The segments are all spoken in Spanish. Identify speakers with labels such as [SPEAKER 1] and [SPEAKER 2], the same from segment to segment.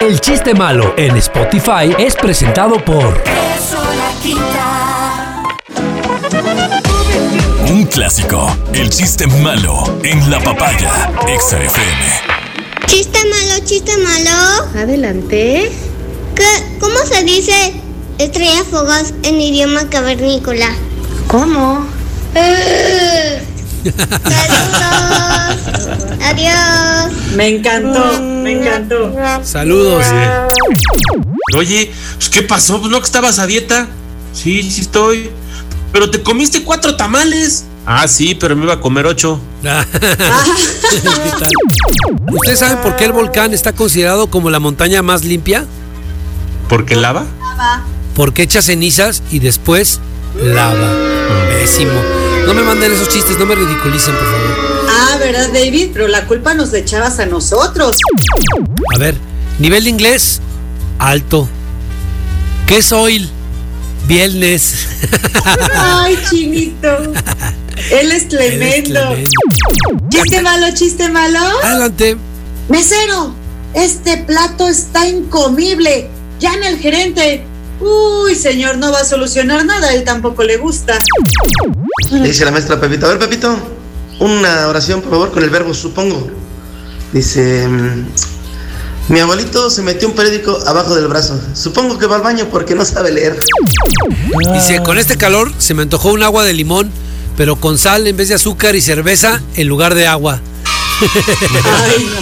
[SPEAKER 1] El chiste malo en Spotify es presentado por
[SPEAKER 2] Un clásico. El chiste malo en la papaya. Exa FM.
[SPEAKER 3] Chiste malo, chiste malo.
[SPEAKER 4] Adelante.
[SPEAKER 3] ¿Qué, ¿Cómo se dice estrella fugaz en idioma cavernícola?
[SPEAKER 4] ¿Cómo?
[SPEAKER 3] Saludos. Adiós.
[SPEAKER 4] Me encantó, me encantó.
[SPEAKER 1] Saludos.
[SPEAKER 5] Oye, pues, ¿qué pasó? ¿No que estabas a dieta? Sí, sí estoy. Pero te comiste cuatro tamales. Ah, sí, pero me iba a comer ocho.
[SPEAKER 1] ¿Qué tal? ¿Ustedes saben por qué el volcán está considerado como la montaña más limpia?
[SPEAKER 5] ¿Por qué lava?
[SPEAKER 1] Porque echa cenizas y después lava. Pésimo. No me manden esos chistes, no me ridiculicen, por favor.
[SPEAKER 4] ¿Verdad, David? Pero la culpa nos echabas a nosotros.
[SPEAKER 1] A ver, nivel de inglés, alto. ¿Qué es oil? Viernes.
[SPEAKER 4] Ay, chinito. Él es tremendo.
[SPEAKER 1] tremendo.
[SPEAKER 4] Chiste malo, chiste malo.
[SPEAKER 1] Adelante.
[SPEAKER 4] Mesero, este plato está incomible. Llame al gerente. Uy, señor, no va a solucionar nada. A él tampoco le gusta.
[SPEAKER 6] Le dice la maestra Pepito, a ver Pepito, una oración por favor con el verbo supongo. Dice, mm, mi abuelito se metió un periódico abajo del brazo. Supongo que va al baño porque no sabe leer.
[SPEAKER 1] Dice, con este calor se me antojó un agua de limón, pero con sal en vez de azúcar y cerveza en lugar de agua.
[SPEAKER 4] Ay,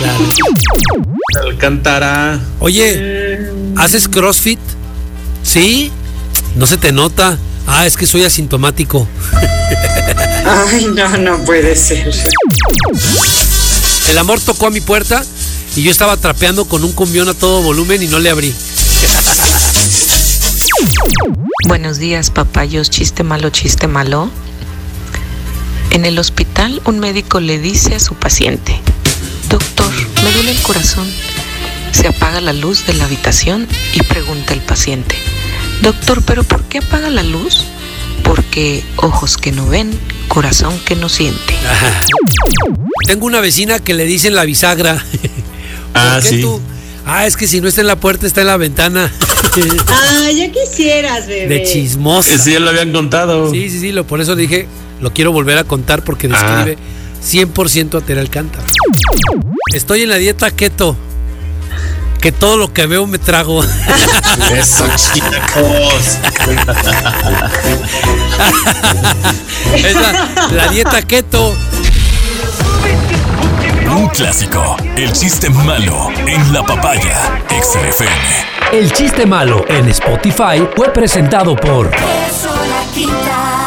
[SPEAKER 4] no.
[SPEAKER 5] Alcántara.
[SPEAKER 1] Oye, ¿haces CrossFit? ¿Sí? No se te nota. Ah, es que soy asintomático.
[SPEAKER 4] Ay, no, no puede ser.
[SPEAKER 1] El amor tocó a mi puerta y yo estaba trapeando con un cumbión a todo volumen y no le abrí.
[SPEAKER 7] Buenos días, papayos. Chiste malo, chiste malo. En el hospital, un médico le dice a su paciente, Doctor, me duele el corazón. Se apaga la luz de la habitación y pregunta el paciente, Doctor, ¿pero por qué apaga la luz? Porque ojos que no ven, corazón que no siente.
[SPEAKER 1] Tengo una vecina que le dicen la bisagra.
[SPEAKER 5] Ah,
[SPEAKER 1] ¿Por qué
[SPEAKER 5] sí.
[SPEAKER 1] tú? Ah, es que si no está en la puerta, está en la ventana.
[SPEAKER 4] Ay, ya quisieras, bebé.
[SPEAKER 1] De chismosa.
[SPEAKER 5] Ese ya lo habían contado.
[SPEAKER 1] Sí, sí, sí, lo, por eso dije, lo quiero volver a contar porque
[SPEAKER 5] Ah.
[SPEAKER 1] describe 100% a Tere Alcántara. Estoy en la dieta keto. Que todo lo que veo me trago.
[SPEAKER 5] Eso, chicos.
[SPEAKER 1] es la, la dieta keto.
[SPEAKER 2] Un clásico. El chiste malo en la papaya. Exa FM.
[SPEAKER 1] El chiste malo en Spotify fue presentado por
[SPEAKER 8] Eso la quita.